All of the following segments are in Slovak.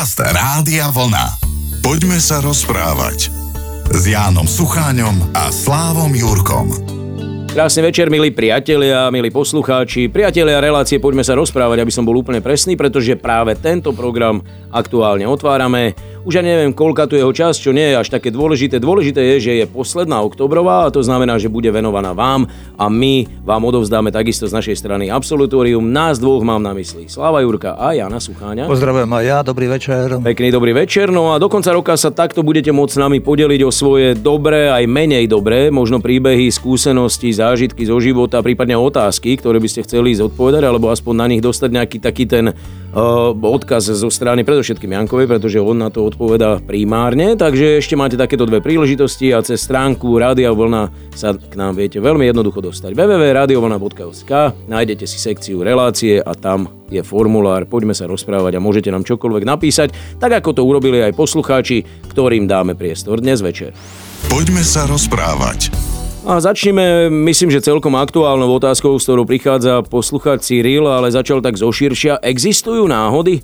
Podcast Rádia Vlna. Poďme sa rozprávať s Jánom Sucháňom a Slávom Jurkom. Krásny večer, milí priatelia, milí poslucháči, priatelia relácie, poďme sa rozprávať, aby som bol úplne presný, pretože práve tento program aktuálne otvárame. Už ja neviem, koľka tu jeho čas, čo nie je až také dôležité. Dôležité je, že je posledná oktobrová a to znamená, že bude venovaná vám a my vám odovzdáme takisto z našej strany absolutórium. Nás dvoch mám na mysli. Sláva Jurka a Jana Sucháňa. Pozdravujem aj ja, dobrý večer. Pekný dobrý večer, no a do konca roka sa takto budete môcť s nami podeliť o svoje dobré aj menej dobré, možno príbehy, skúsenosti, zážitky zo života, prípadne otázky, ktoré by ste chceli zodpovedať, alebo aspoň na nich dostať nejaký taký ten uh, odkaz zo strany predovšetkým Jankovej, pretože on na to odpoveda primárne, takže ešte máte takéto dve príležitosti a cez stránku Rádia Vlna sa k nám viete veľmi jednoducho dostať. www.radiovlna.sk nájdete si sekciu relácie a tam je formulár, poďme sa rozprávať a môžete nám čokoľvek napísať, tak ako to urobili aj poslucháči, ktorým dáme priestor dnes večer. Poďme sa rozprávať. A začneme, myslím, že celkom aktuálnou otázkou, s ktorou prichádza poslucháč Cyril, ale začal tak zoširšia. Existujú náhody?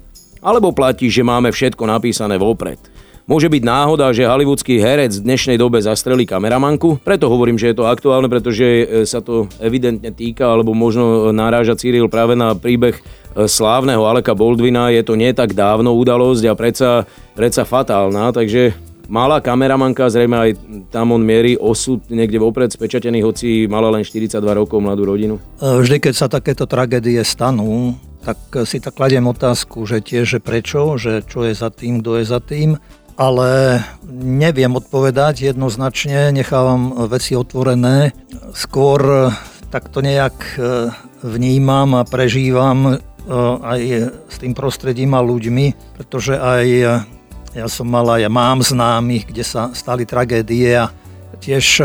Alebo platí, že máme všetko napísané vopred? Môže byť náhoda, že hollywoodský herec v dnešnej dobe zastrelí kameramanku? Preto hovorím, že je to aktuálne, pretože e, sa to evidentne týka, alebo možno naráža Cyril práve na príbeh e, slávneho Aleka Boldvina. Je to nie tak dávno udalosť a predsa, predsa fatálna, takže malá kameramanka, zrejme aj tam on mierí osud niekde vopred spečatený, hoci mala len 42 rokov mladú rodinu. E, vždy, keď sa takéto tragédie stanú, tak si tak kladiem otázku, že tiež, že prečo, že čo je za tým, kto je za tým, ale neviem odpovedať jednoznačne, nechávam veci otvorené. Skôr tak to nejak e, vnímam a prežívam e, aj s tým prostredím a ľuďmi, pretože aj ja som mal aj mám známych, kde sa stali tragédie a tiež e,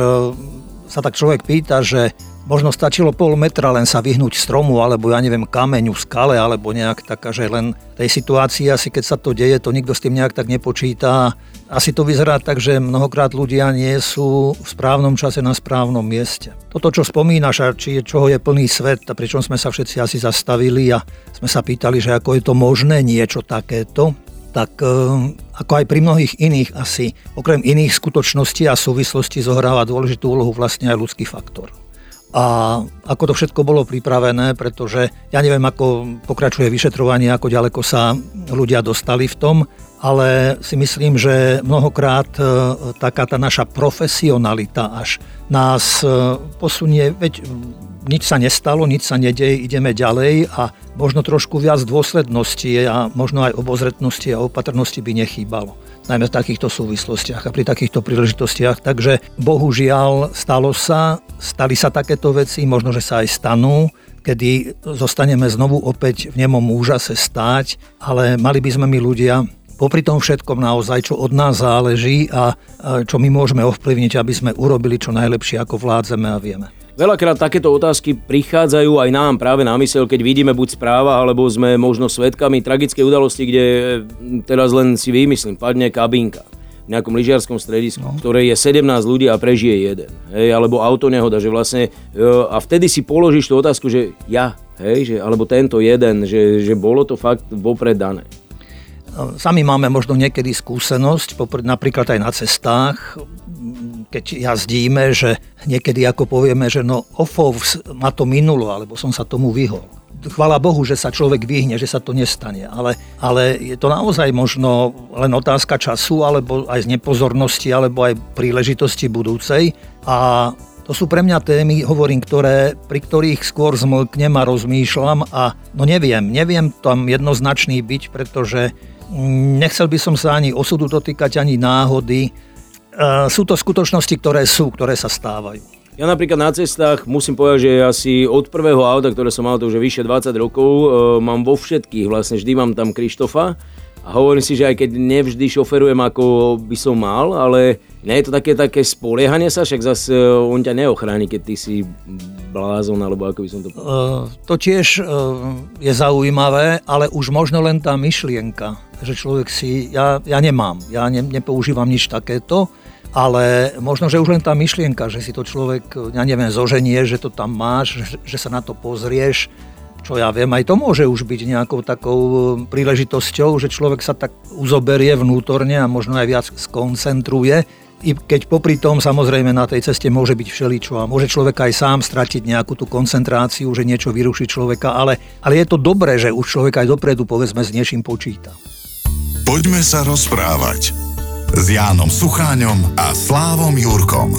sa tak človek pýta, že Možno stačilo pol metra len sa vyhnúť stromu, alebo ja neviem, kameňu, skale, alebo nejak taká, že len tej situácii asi keď sa to deje, to nikto s tým nejak tak nepočíta. Asi to vyzerá tak, že mnohokrát ľudia nie sú v správnom čase na správnom mieste. Toto, čo spomínaš, a či čoho je plný svet, a pričom sme sa všetci asi zastavili a sme sa pýtali, že ako je to možné niečo takéto, tak e, ako aj pri mnohých iných asi, okrem iných skutočností a súvislostí zohráva dôležitú úlohu vlastne aj ľudský faktor. A ako to všetko bolo pripravené, pretože ja neviem, ako pokračuje vyšetrovanie, ako ďaleko sa ľudia dostali v tom, ale si myslím, že mnohokrát e, taká tá naša profesionalita až nás e, posunie, veď nič sa nestalo, nič sa nedeje, ideme ďalej a možno trošku viac dôslednosti a možno aj obozretnosti a opatrnosti by nechýbalo najmä v takýchto súvislostiach a pri takýchto príležitostiach. Takže bohužiaľ stalo sa, stali sa takéto veci, možno, že sa aj stanú, kedy zostaneme znovu opäť v nemom úžase stáť, ale mali by sme my ľudia popri tom všetkom naozaj, čo od nás záleží a čo my môžeme ovplyvniť, aby sme urobili čo najlepšie, ako vládzeme a vieme. Veľakrát takéto otázky prichádzajú aj nám práve na mysel, keď vidíme buď správa, alebo sme možno svetkami tragickej udalosti, kde mm, teraz len si vymyslím, padne kabinka v nejakom lyžiarskom stredisku, no. ktoré je 17 ľudí a prežije jeden. Hej, alebo auto nehoda, že vlastne, e, a vtedy si položíš tú otázku, že ja, hej, že, alebo tento jeden, že, že bolo to fakt vopred dané. Sami máme možno niekedy skúsenosť, napríklad aj na cestách, keď jazdíme, že niekedy ako povieme, že no ofov ma to minulo, alebo som sa tomu vyhol. Chvala Bohu, že sa človek vyhne, že sa to nestane, ale, ale je to naozaj možno len otázka času, alebo aj z nepozornosti, alebo aj príležitosti budúcej. A to sú pre mňa témy, hovorím, ktoré, pri ktorých skôr zmlknem a rozmýšľam a no neviem, neviem tam jednoznačný byť, pretože nechcel by som sa ani osudu dotýkať, ani náhody, sú to skutočnosti, ktoré sú, ktoré sa stávajú. Ja napríklad na cestách musím povedať, že asi od prvého auta, ktoré som mal, to už je vyše 20 rokov, e, mám vo všetkých, vlastne vždy mám tam Krištofa a hovorím si, že aj keď nevždy šoferujem ako by som mal, ale nie je to také, také spoliehanie sa, však zase on ťa neochráni, keď ty si blázon, alebo ako by som to povedal. Uh, to tiež uh, je zaujímavé, ale už možno len tá myšlienka, že človek si, ja, ja nemám, ja ne, nepoužívam nič takéto, ale možno, že už len tá myšlienka, že si to človek, ja neviem, zoženie, že to tam máš, že, že sa na to pozrieš, čo ja viem, aj to môže už byť nejakou takou príležitosťou, že človek sa tak uzoberie vnútorne a možno aj viac skoncentruje i keď popri tom samozrejme na tej ceste môže byť všeličo a môže človek aj sám stratiť nejakú tú koncentráciu, že niečo vyruší človeka, ale, ale je to dobré, že už človek aj dopredu povedzme s niečím počíta. Poďme sa rozprávať s Jánom Sucháňom a Slávom Jurkom.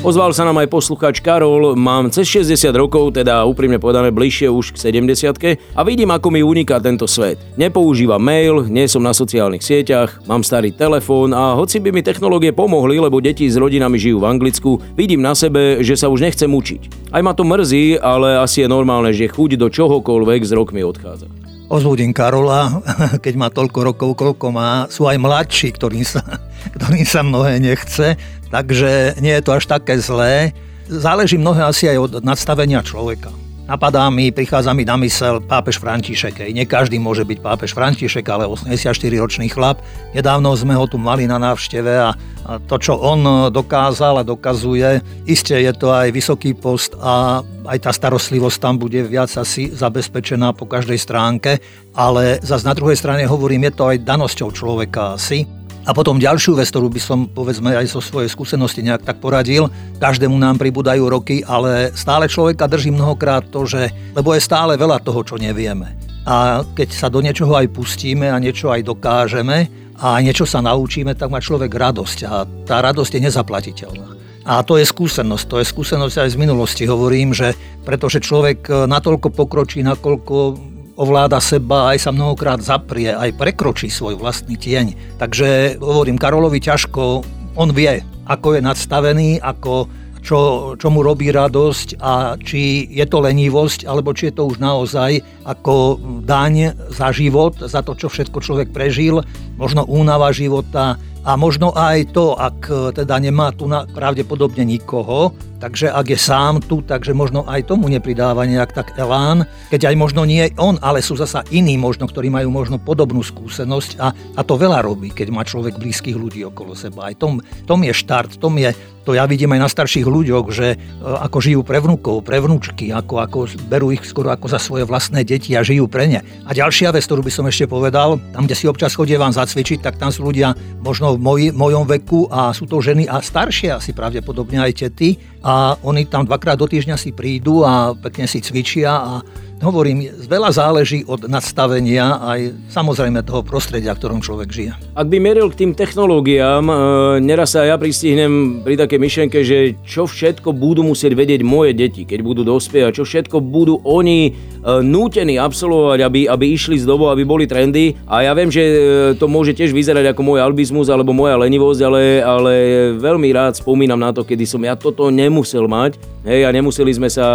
Ozval sa nám aj posluchač Karol, mám cez 60 rokov, teda úprimne povedané bližšie už k 70 a vidím, ako mi uniká tento svet. Nepoužívam mail, nie som na sociálnych sieťach, mám starý telefón a hoci by mi technológie pomohli, lebo deti s rodinami žijú v Anglicku, vidím na sebe, že sa už nechcem učiť. Aj ma to mrzí, ale asi je normálne, že chuť do čohokoľvek z rokmi odchádza. Ozbudím Karola, keď má toľko rokov, koľko má. Sú aj mladší, ktorým sa, ktorým sa mnohé nechce takže nie je to až také zlé. Záleží mnohé asi aj od nadstavenia človeka. Napadá mi, prichádza mi na mysel pápež František. Nie každý môže byť pápež František, ale 84-ročný chlap. Nedávno sme ho tu mali na návšteve a, a to, čo on dokázal a dokazuje, iste je to aj vysoký post a aj tá starostlivosť tam bude viac asi zabezpečená po každej stránke, ale zase na druhej strane hovorím, je to aj danosťou človeka asi a potom ďalšiu vec, ktorú by som povedzme aj zo svojej skúsenosti nejak tak poradil, každému nám pribúdajú roky, ale stále človeka drží mnohokrát to, že, lebo je stále veľa toho, čo nevieme. A keď sa do niečoho aj pustíme a niečo aj dokážeme a niečo sa naučíme, tak má človek radosť a tá radosť je nezaplatiteľná. A to je skúsenosť, to je skúsenosť aj z minulosti. Hovorím, že pretože človek natoľko pokročí, nakoľko ovláda seba, aj sa mnohokrát zaprie, aj prekročí svoj vlastný tieň. Takže hovorím, Karolovi ťažko, on vie, ako je nadstavený, ako čo, čo mu robí radosť a či je to lenivosť, alebo či je to už naozaj ako daň za život, za to, čo všetko človek prežil, možno únava života a možno aj to, ak teda nemá tu pravdepodobne nikoho, Takže ak je sám tu, takže možno aj tomu nepridáva nejak tak elán, keď aj možno nie on, ale sú zasa iní možno, ktorí majú možno podobnú skúsenosť a, a to veľa robí, keď má človek blízkych ľudí okolo seba. Aj tom, tom je štart, tom je, to ja vidím aj na starších ľuďoch, že e, ako žijú pre vnúkov, pre vnúčky, ako, ako berú ich skoro ako za svoje vlastné deti a žijú pre ne. A ďalšia vec, ktorú by som ešte povedal, tam, kde si občas chodí vám zacvičiť, tak tam sú ľudia možno v moj, mojom veku a sú to ženy a staršie asi pravdepodobne aj tety a oni tam dvakrát do týždňa si prídu a pekne si cvičia a hovorím, veľa záleží od nastavenia aj samozrejme toho prostredia, v ktorom človek žije. Ak by meril k tým technológiám, e, neraz sa ja pristihnem pri takej myšlenke, že čo všetko budú musieť vedieť moje deti, keď budú dospievať, čo všetko budú oni e, nútení absolvovať, aby, aby išli z dobu, aby boli trendy. A ja viem, že e, to môže tiež vyzerať ako môj albizmus alebo moja lenivosť, ale, ale veľmi rád spomínam na to, kedy som ja toto nemusel mať. Hej, a nemuseli sme sa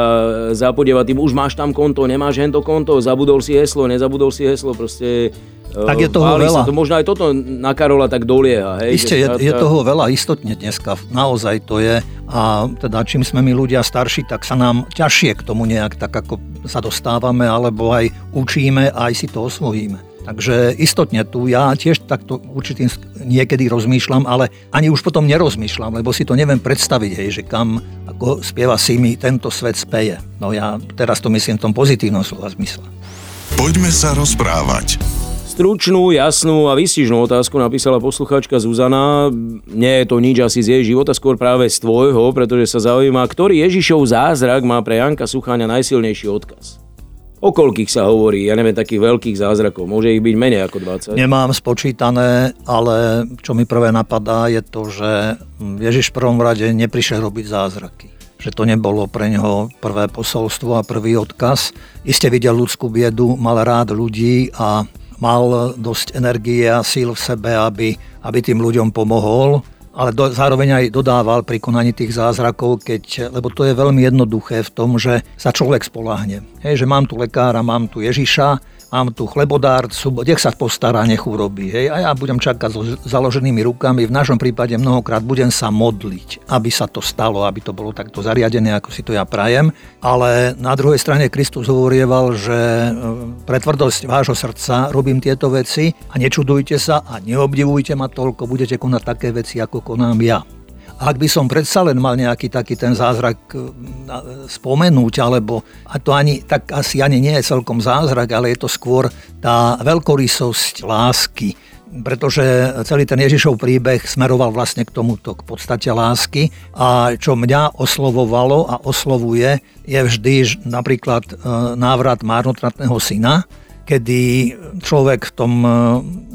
zapodievať tým, už máš tam konto, nemáš hento konto, zabudol si heslo, nezabudol si heslo, proste tak je toho veľa. Sa to možno aj toto na Karola tak dolieha. Hej, Isté, je, je toho veľa, istotne dneska, naozaj to je. A teda čím sme my ľudia starší, tak sa nám ťažšie k tomu nejak tak ako sa dostávame, alebo aj učíme, aj si to osvojíme. Takže istotne tu ja tiež takto určitým niekedy rozmýšľam, ale ani už potom nerozmýšľam, lebo si to neviem predstaviť, hej, že kam ako spieva si mi tento svet speje. No ja teraz to myslím v tom pozitívnom slova zmysle. Poďme sa rozprávať. Stručnú, jasnú a vystižnú otázku napísala poslucháčka Zuzana. Nie je to nič asi z jej života, skôr práve z tvojho, pretože sa zaujíma, ktorý Ježišov zázrak má pre Janka Sucháňa najsilnejší odkaz. O koľkých sa hovorí, ja neviem, takých veľkých zázrakov? Môže ich byť menej ako 20? Nemám spočítané, ale čo mi prvé napadá je to, že Ježiš v prvom rade neprišiel robiť zázraky že to nebolo pre neho prvé posolstvo a prvý odkaz. Iste videl ľudskú biedu, mal rád ľudí a mal dosť energie a síl v sebe, aby, aby tým ľuďom pomohol ale do, zároveň aj dodával pri konaní tých zázrakov, keď, lebo to je veľmi jednoduché v tom, že sa človek spolahne. Hej, že mám tu lekára, mám tu Ježiša, mám tu chlebodárcu, nech sa postará, nech urobí. Hej? A ja budem čakať so založenými rukami. V našom prípade mnohokrát budem sa modliť, aby sa to stalo, aby to bolo takto zariadené, ako si to ja prajem. Ale na druhej strane Kristus hovorieval, že e, pre tvrdosť vášho srdca robím tieto veci a nečudujte sa a neobdivujte ma toľko, budete konať také veci, ako konám ja. Ak by som predsa len mal nejaký taký ten zázrak e, spomenúť, alebo a to ani, tak asi ani nie je celkom zázrak, ale je to skôr tá veľkorysosť lásky, pretože celý ten Ježišov príbeh smeroval vlastne k tomuto, k podstate lásky. A čo mňa oslovovalo a oslovuje je vždy napríklad e, návrat márnotratného syna, kedy človek v tom e,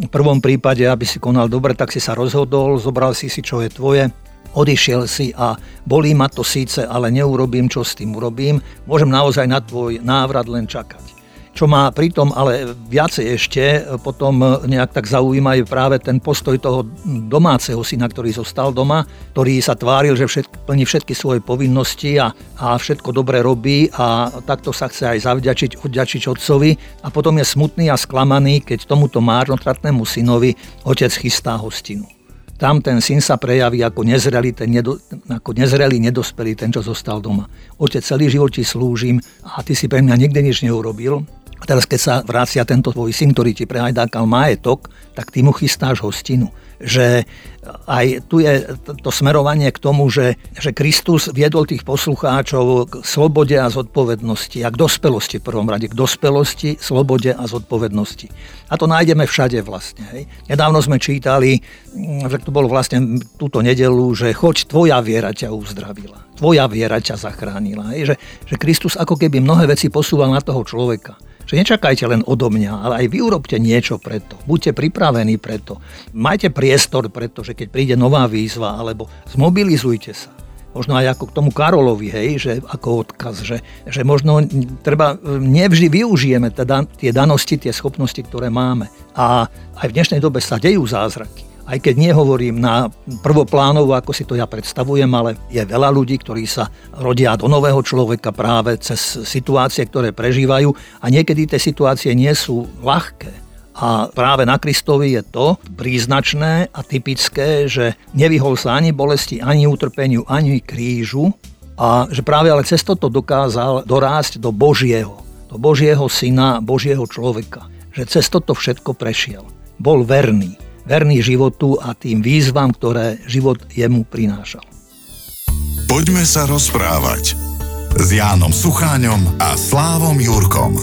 prvom prípade, aby si konal dobre, tak si sa rozhodol, zobral si si, čo je tvoje, odišiel si a bolí ma to síce, ale neurobím, čo s tým urobím. Môžem naozaj na tvoj návrat len čakať. Čo ma pritom ale viacej ešte potom nejak tak zaujíma je práve ten postoj toho domáceho syna, ktorý zostal doma, ktorý sa tváril, že všetky, plní všetky svoje povinnosti a, a všetko dobre robí a takto sa chce aj zavďačiť, odďačiť otcovi a potom je smutný a sklamaný, keď tomuto márnotratnému synovi otec chystá hostinu tam ten syn sa prejaví ako nezrelý, ten nedo, ako nezrelý, nedospelý, ten, čo zostal doma. Otec, celý život ti slúžim a ty si pre mňa nikdy nič neurobil. A teraz, keď sa vracia tento tvoj syn, ktorý ti prehajdákal majetok, tak ty mu chystáš hostinu že aj tu je to smerovanie k tomu, že, že Kristus viedol tých poslucháčov k slobode a zodpovednosti a k dospelosti v prvom rade, k dospelosti, slobode a zodpovednosti. A to nájdeme všade vlastne. Hej. Nedávno sme čítali, mm, že to bolo vlastne túto nedelu, že choď, tvoja viera ťa uzdravila. Tvoja viera ťa zachránila. Hej. Že, že Kristus ako keby mnohé veci posúval na toho človeka. Že nečakajte len odo mňa, ale aj vy urobte niečo preto. Buďte pripravení preto. Majte priestor preto, že keď príde nová výzva, alebo zmobilizujte sa. Možno aj ako k tomu Karolovi, hej, že ako odkaz, že, že možno treba, nevždy využijeme teda tie danosti, tie schopnosti, ktoré máme. A aj v dnešnej dobe sa dejú zázraky aj keď nehovorím na prvoplánovo, ako si to ja predstavujem, ale je veľa ľudí, ktorí sa rodia do nového človeka práve cez situácie, ktoré prežívajú a niekedy tie situácie nie sú ľahké. A práve na Kristovi je to príznačné a typické, že nevyhol sa ani bolesti, ani utrpeniu, ani krížu a že práve ale cez toto dokázal dorásť do Božieho, do Božieho syna, Božieho človeka. Že cez toto všetko prešiel. Bol verný verný životu a tým výzvam, ktoré život jemu prinášal. Poďme sa rozprávať s Jánom Sucháňom a Slávom Jurkom.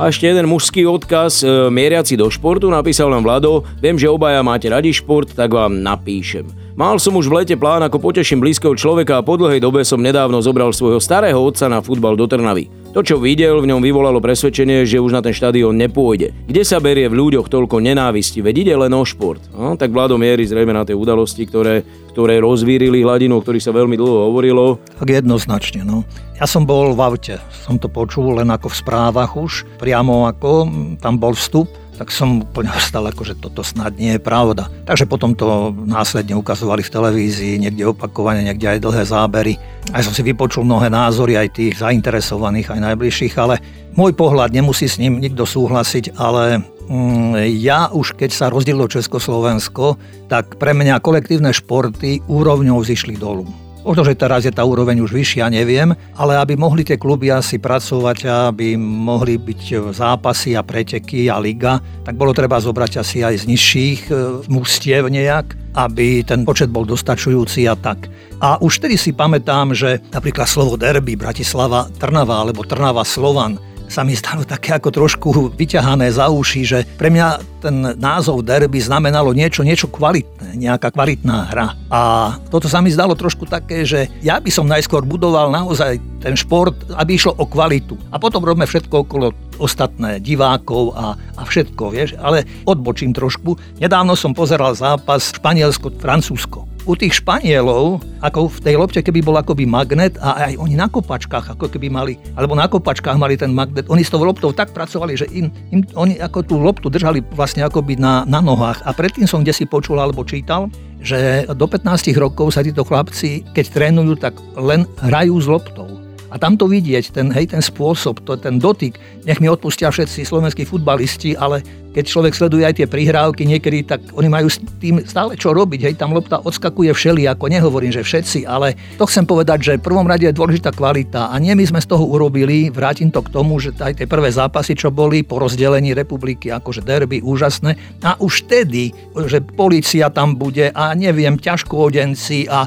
A ešte jeden mužský odkaz, e, mieriaci do športu, napísal nám Vlado, viem, že obaja máte radi šport, tak vám napíšem. Mal som už v lete plán, ako poteším blízkeho človeka a po dlhej dobe som nedávno zobral svojho starého otca na futbal do Trnavy. To, čo videl, v ňom vyvolalo presvedčenie, že už na ten štadión nepôjde. Kde sa berie v ľuďoch toľko nenávisti? Veď ide len o šport. No, tak vládo mierí zrejme na tie udalosti, ktoré, ktoré rozvírili hladinu, o ktorých sa veľmi dlho hovorilo. Tak jednoznačne. No. Ja som bol v aute, som to počul len ako v správach už, priamo ako tam bol vstup tak som úplne ostal, ako, že toto snad nie je pravda. Takže potom to následne ukazovali v televízii, niekde opakovane, niekde aj dlhé zábery. Aj som si vypočul mnohé názory, aj tých zainteresovaných, aj najbližších, ale môj pohľad nemusí s ním nikto súhlasiť, ale mm, ja už keď sa rozdielilo Československo, tak pre mňa kolektívne športy úrovňou zišli dolu. Možno, že teraz je tá úroveň už vyššia, neviem, ale aby mohli tie kluby asi pracovať a aby mohli byť zápasy a preteky a liga, tak bolo treba zobrať asi aj z nižších e, mústiev nejak, aby ten počet bol dostačujúci a tak. A už tedy si pamätám, že napríklad slovo derby Bratislava Trnava alebo Trnava Slovan sa mi stalo také ako trošku vyťahané za uši, že pre mňa ten názov derby znamenalo niečo, niečo kvalitné, nejaká kvalitná hra. A toto sa mi zdalo trošku také, že ja by som najskôr budoval naozaj ten šport, aby išlo o kvalitu. A potom robíme všetko okolo ostatné, divákov a, a všetko, vieš. Ale odbočím trošku. Nedávno som pozeral zápas Španielsko-Francúzsko u tých Španielov, ako v tej lopte, keby bol akoby magnet a aj oni na kopačkách, ako keby mali, alebo na kopačkách mali ten magnet, oni s tou loptou tak pracovali, že im, im, oni ako tú loptu držali vlastne akoby na, na nohách. A predtým som kde si počul alebo čítal, že do 15 rokov sa títo chlapci, keď trénujú, tak len hrajú s loptou A tam to vidieť, ten, hej, ten spôsob, to, ten dotyk, nech mi odpustia všetci slovenskí futbalisti, ale keď človek sleduje aj tie prihrávky niekedy, tak oni majú s tým stále čo robiť. Hej, tam lopta odskakuje všeli, ako nehovorím, že všetci, ale to chcem povedať, že v prvom rade je dôležitá kvalita a nie my sme z toho urobili, vrátim to k tomu, že aj tie prvé zápasy, čo boli po rozdelení republiky, akože derby, úžasné. A už vtedy, že policia tam bude a neviem, ťažkohodenci a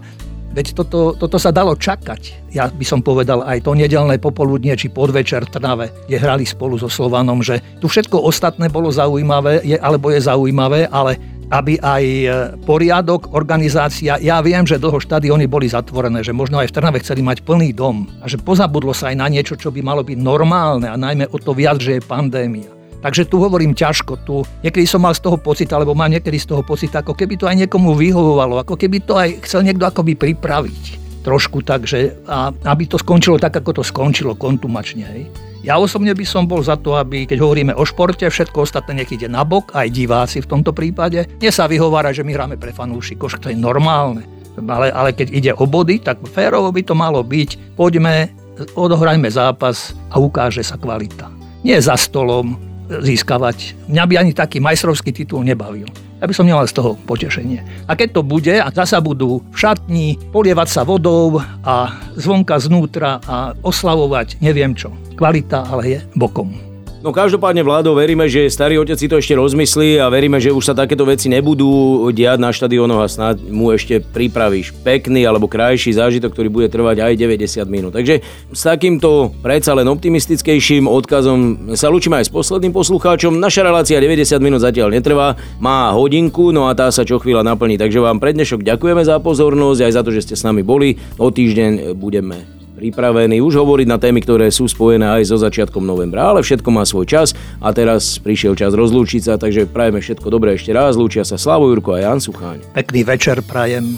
Veď toto, toto sa dalo čakať. Ja by som povedal aj to nedelné popoludnie či podvečer Trnave, kde hrali spolu so Slovanom, že tu všetko ostatné bolo zaujímavé, je, alebo je zaujímavé, ale aby aj e, poriadok, organizácia, ja viem, že dlho štadióny boli zatvorené, že možno aj v Trnave chceli mať plný dom a že pozabudlo sa aj na niečo, čo by malo byť normálne a najmä o to viac, že je pandémia. Takže tu hovorím ťažko. Tu, niekedy som mal z toho pocit, alebo mám niekedy z toho pocit, ako keby to aj niekomu vyhovovalo, ako keby to aj chcel niekto akoby pripraviť trošku tak, že a, aby to skončilo tak, ako to skončilo, kontumačne. Hej. Ja osobne by som bol za to, aby keď hovoríme o športe, všetko ostatné nech ide nabok, aj diváci v tomto prípade. Nie sa vyhovára, že my hráme pre fanúšikov, to je normálne. Ale, ale keď ide o body, tak férovo by to malo byť. Poďme, odohrajme zápas a ukáže sa kvalita. Nie za stolom, získavať. Mňa by ani taký majstrovský titul nebavil. Ja by som nemal z toho potešenie. A keď to bude a zasa budú v šatni polievať sa vodou a zvonka znútra a oslavovať neviem čo. Kvalita ale je bokom. No každopádne vládo veríme, že starý otec si to ešte rozmyslí a veríme, že už sa takéto veci nebudú diať na štadiónoch a snad mu ešte pripravíš pekný alebo krajší zážitok, ktorý bude trvať aj 90 minút. Takže s takýmto predsa len optimistickejším odkazom sa lúčime aj s posledným poslucháčom. Naša relácia 90 minút zatiaľ netrvá, má hodinku, no a tá sa čo chvíľa naplní. Takže vám prednešok ďakujeme za pozornosť aj za to, že ste s nami boli. O týždeň budeme pripravení už hovoriť na témy, ktoré sú spojené aj so začiatkom novembra, ale všetko má svoj čas a teraz prišiel čas rozlúčiť sa, takže prajeme všetko dobré ešte raz. Lúčia sa Slavo Jurko a Jan Sucháň. Pekný večer prajem.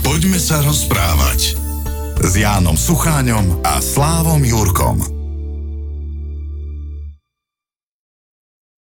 Poďme sa rozprávať s Jánom Sucháňom a Slávom Jurkom.